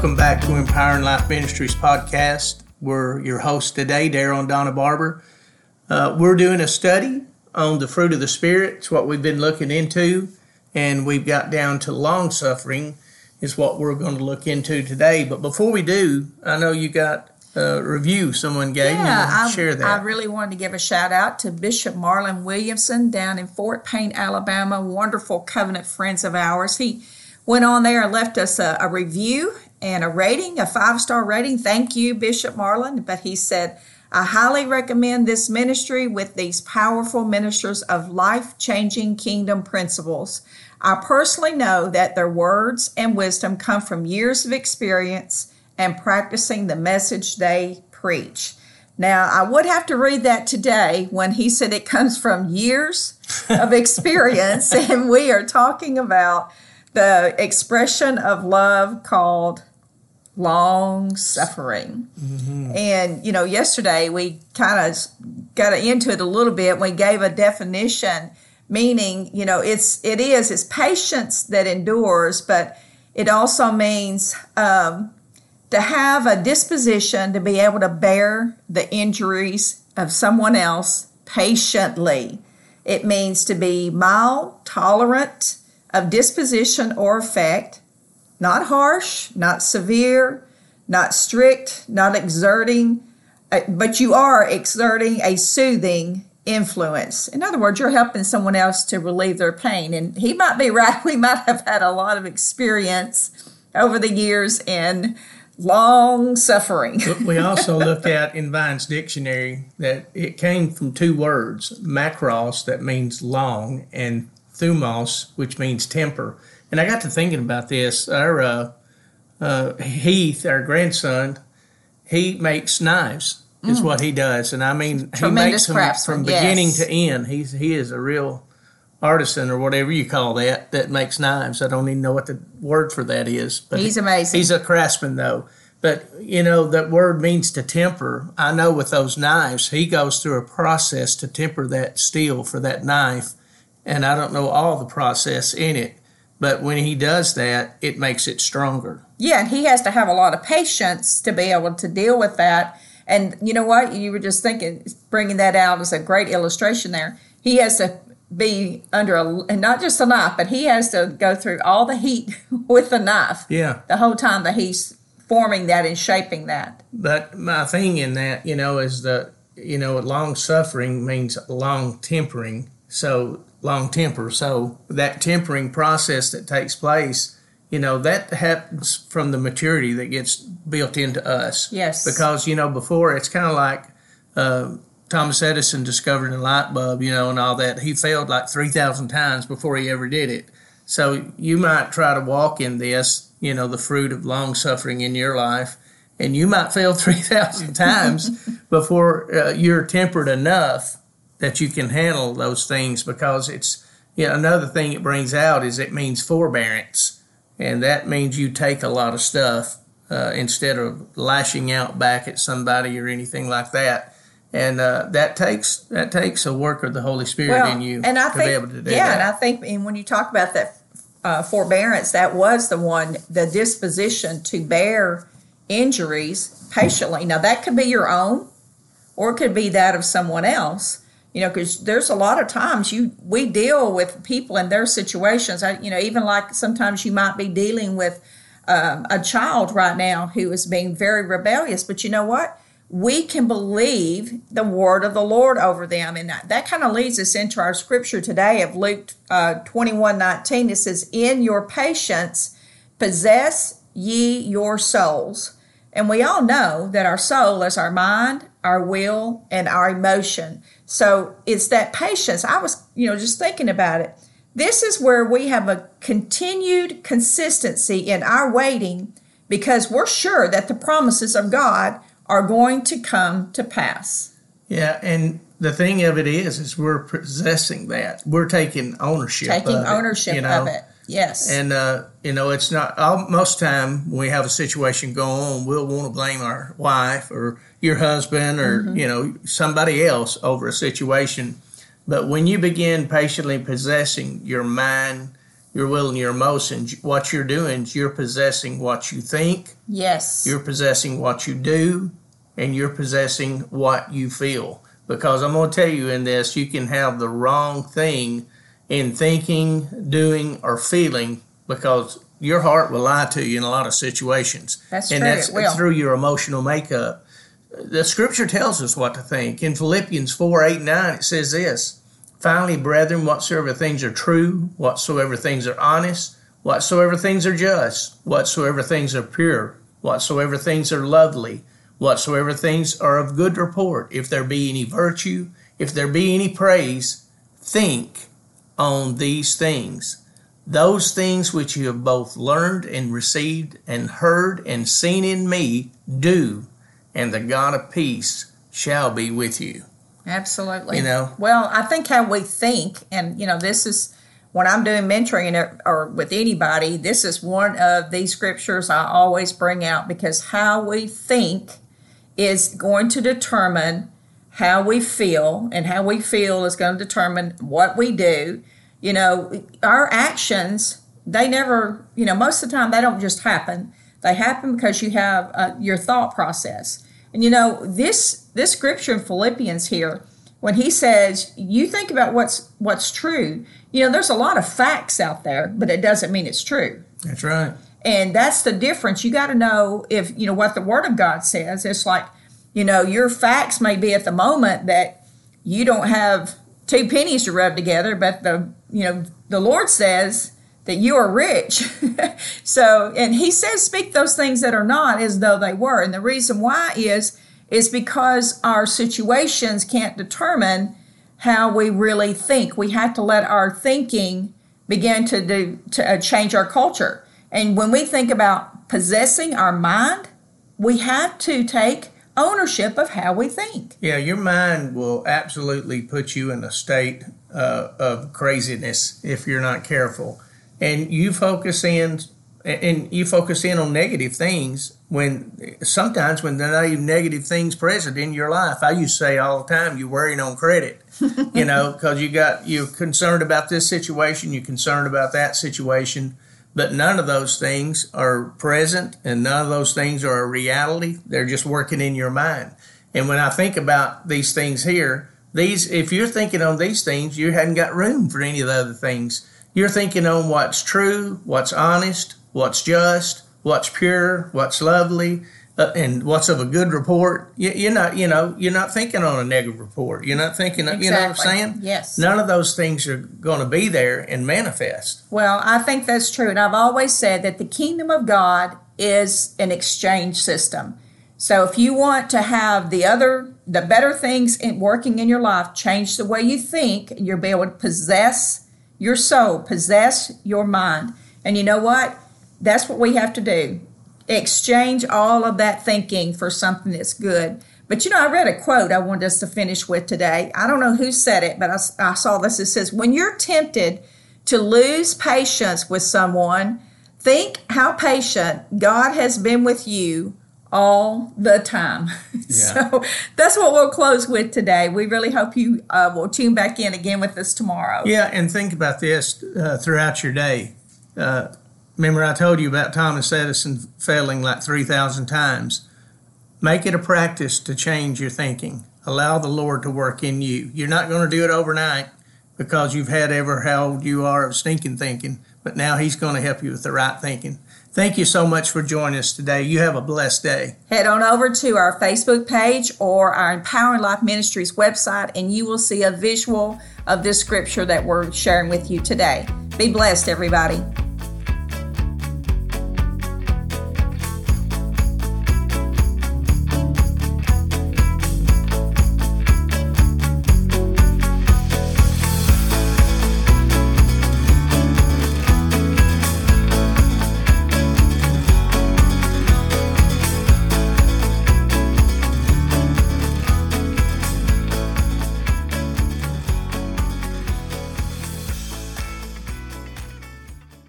Welcome back to Empowering Life Ministries podcast. We're your hosts today, Daryl and Donna Barber. Uh, we're doing a study on the fruit of the Spirit. It's what we've been looking into, and we've got down to long suffering, is what we're going to look into today. But before we do, I know you got a review someone gave yeah. I, Share that. I really wanted to give a shout out to Bishop Marlon Williamson down in Fort Payne, Alabama. Wonderful covenant friends of ours. He went on there and left us a, a review and a rating, a five star rating. Thank you, Bishop Marlon. But he said, I highly recommend this ministry with these powerful ministers of life changing kingdom principles. I personally know that their words and wisdom come from years of experience and practicing the message they preach. Now, I would have to read that today when he said it comes from years of experience, and we are talking about the expression of love called long suffering. Mm-hmm. And, you know, yesterday we kind of got into it a little bit. We gave a definition, meaning, you know, it's, it is, it's patience that endures, but it also means um, to have a disposition to be able to bear the injuries of someone else patiently. It means to be mild, tolerant of disposition or effect, not harsh, not severe, not strict, not exerting, uh, but you are exerting a soothing influence. In other words, you're helping someone else to relieve their pain. And he might be right. We might have had a lot of experience over the years in long suffering. we also looked at in Vine's dictionary that it came from two words makros, that means long, and thumos, which means temper. And I got to thinking about this. Our uh, uh, Heath, our grandson, he makes knives. Is mm. what he does, and I mean, he makes them from beginning yes. to end. He's he is a real artisan or whatever you call that that makes knives. I don't even know what the word for that is. But he's amazing. He's a craftsman though. But you know that word means to temper. I know with those knives, he goes through a process to temper that steel for that knife, and I don't know all the process in it. But when he does that, it makes it stronger. Yeah, and he has to have a lot of patience to be able to deal with that. And you know what? You were just thinking, bringing that out as a great illustration there. He has to be under a, and not just a knife, but he has to go through all the heat with the knife. Yeah. The whole time that he's forming that and shaping that. But my thing in that, you know, is the, you know, long suffering means long tempering. So long temper. So that tempering process that takes place, you know, that happens from the maturity that gets built into us. Yes. Because, you know, before it's kind of like uh, Thomas Edison discovered the light bulb, you know, and all that. He failed like 3,000 times before he ever did it. So you might try to walk in this, you know, the fruit of long suffering in your life, and you might fail 3,000 times before uh, you're tempered enough that you can handle those things because it's you know, another thing it brings out is it means forbearance and that means you take a lot of stuff uh, instead of lashing out back at somebody or anything like that and uh, that takes that takes a work of the Holy Spirit well, in you and I to think, be able to do yeah, that. Yeah, and I think and when you talk about that uh, forbearance, that was the one, the disposition to bear injuries patiently. Now that could be your own, or it could be that of someone else you know because there's a lot of times you we deal with people in their situations. I, you know even like sometimes you might be dealing with um, a child right now who is being very rebellious but you know what? We can believe the word of the lord over them. And that, that kind of leads us into our scripture today of luke uh, 21 19 it says in your patience possess ye your souls. And we all know that our soul is our mind our will and our emotion so it's that patience. I was, you know, just thinking about it. This is where we have a continued consistency in our waiting because we're sure that the promises of God are going to come to pass. Yeah, and the thing of it is, is we're possessing that. We're taking ownership. Taking of ownership it, you know? of it. Yes. And uh, you know, it's not all, most time when we have a situation go on, we'll want to blame our wife or your husband or mm-hmm. you know somebody else over a situation. But when you begin patiently possessing your mind, your will and your emotions, what you're doing is you're possessing what you think, Yes. you're possessing what you do, and you're possessing what you feel. Because I'm going to tell you in this, you can have the wrong thing in thinking, doing, or feeling because your heart will lie to you in a lot of situations. That's and true, that's it will. through your emotional makeup. The scripture tells us what to think. In Philippians 4 8 9, it says this Finally, brethren, whatsoever things are true, whatsoever things are honest, whatsoever things are just, whatsoever things are pure, whatsoever things are lovely, whatsoever things are of good report, if there be any virtue, if there be any praise, think on these things. Those things which you have both learned and received and heard and seen in me, do, and the God of peace shall be with you. Absolutely. You know? Well, I think how we think, and you know, this is when I'm doing mentoring or, or with anybody, this is one of these scriptures I always bring out because how we think is going to determine how we feel, and how we feel is going to determine what we do. You know, our actions, they never, you know, most of the time they don't just happen. They happen because you have uh, your thought process. And you know, this this scripture in Philippians here, when he says, you think about what's what's true, you know, there's a lot of facts out there, but it doesn't mean it's true. That's right. And that's the difference. You got to know if, you know, what the Word of God says. It's like, you know, your facts may be at the moment that you don't have two pennies to rub together, but the, you know, the Lord says that you are rich. so, and He says, speak those things that are not as though they were. And the reason why is, is because our situations can't determine how we really think. We have to let our thinking begin to do to uh, change our culture. And when we think about possessing our mind, we have to take ownership of how we think. Yeah, your mind will absolutely put you in a state uh, of craziness if you're not careful. And you focus in and you focus in on negative things when sometimes when there are not even negative things present in your life. I used to say all the time, you're worrying on credit, you know, because you got you're concerned about this situation, you're concerned about that situation, but none of those things are present, and none of those things are a reality. They're just working in your mind. And when I think about these things here, these if you're thinking on these things, you hadn't got room for any of the other things. You're thinking on what's true, what's honest, what's just, what's pure, what's lovely, uh, and what's of a good report. You, you're not, you know, you're not thinking on a negative report. You're not thinking, of, you know what I'm saying? Yes. None of those things are going to be there and manifest. Well, I think that's true. And I've always said that the kingdom of God is an exchange system. So if you want to have the other, the better things in working in your life, change the way you think, and you'll be able to possess your soul, possess your mind. And you know what? That's what we have to do. Exchange all of that thinking for something that's good. But you know, I read a quote I wanted us to finish with today. I don't know who said it, but I, I saw this. It says, When you're tempted to lose patience with someone, think how patient God has been with you all the time. so that's what we'll close with today. We really hope you uh, will tune back in again with us tomorrow. Yeah, and think about this uh, throughout your day. Uh, remember, I told you about Thomas Edison failing like 3,000 times. Make it a practice to change your thinking. Allow the Lord to work in you. You're not going to do it overnight because you've had ever how old you are of stinking thinking, but now He's going to help you with the right thinking. Thank you so much for joining us today. You have a blessed day. Head on over to our Facebook page or our Empowering Life Ministries website, and you will see a visual of this scripture that we're sharing with you today. Be blessed, everybody.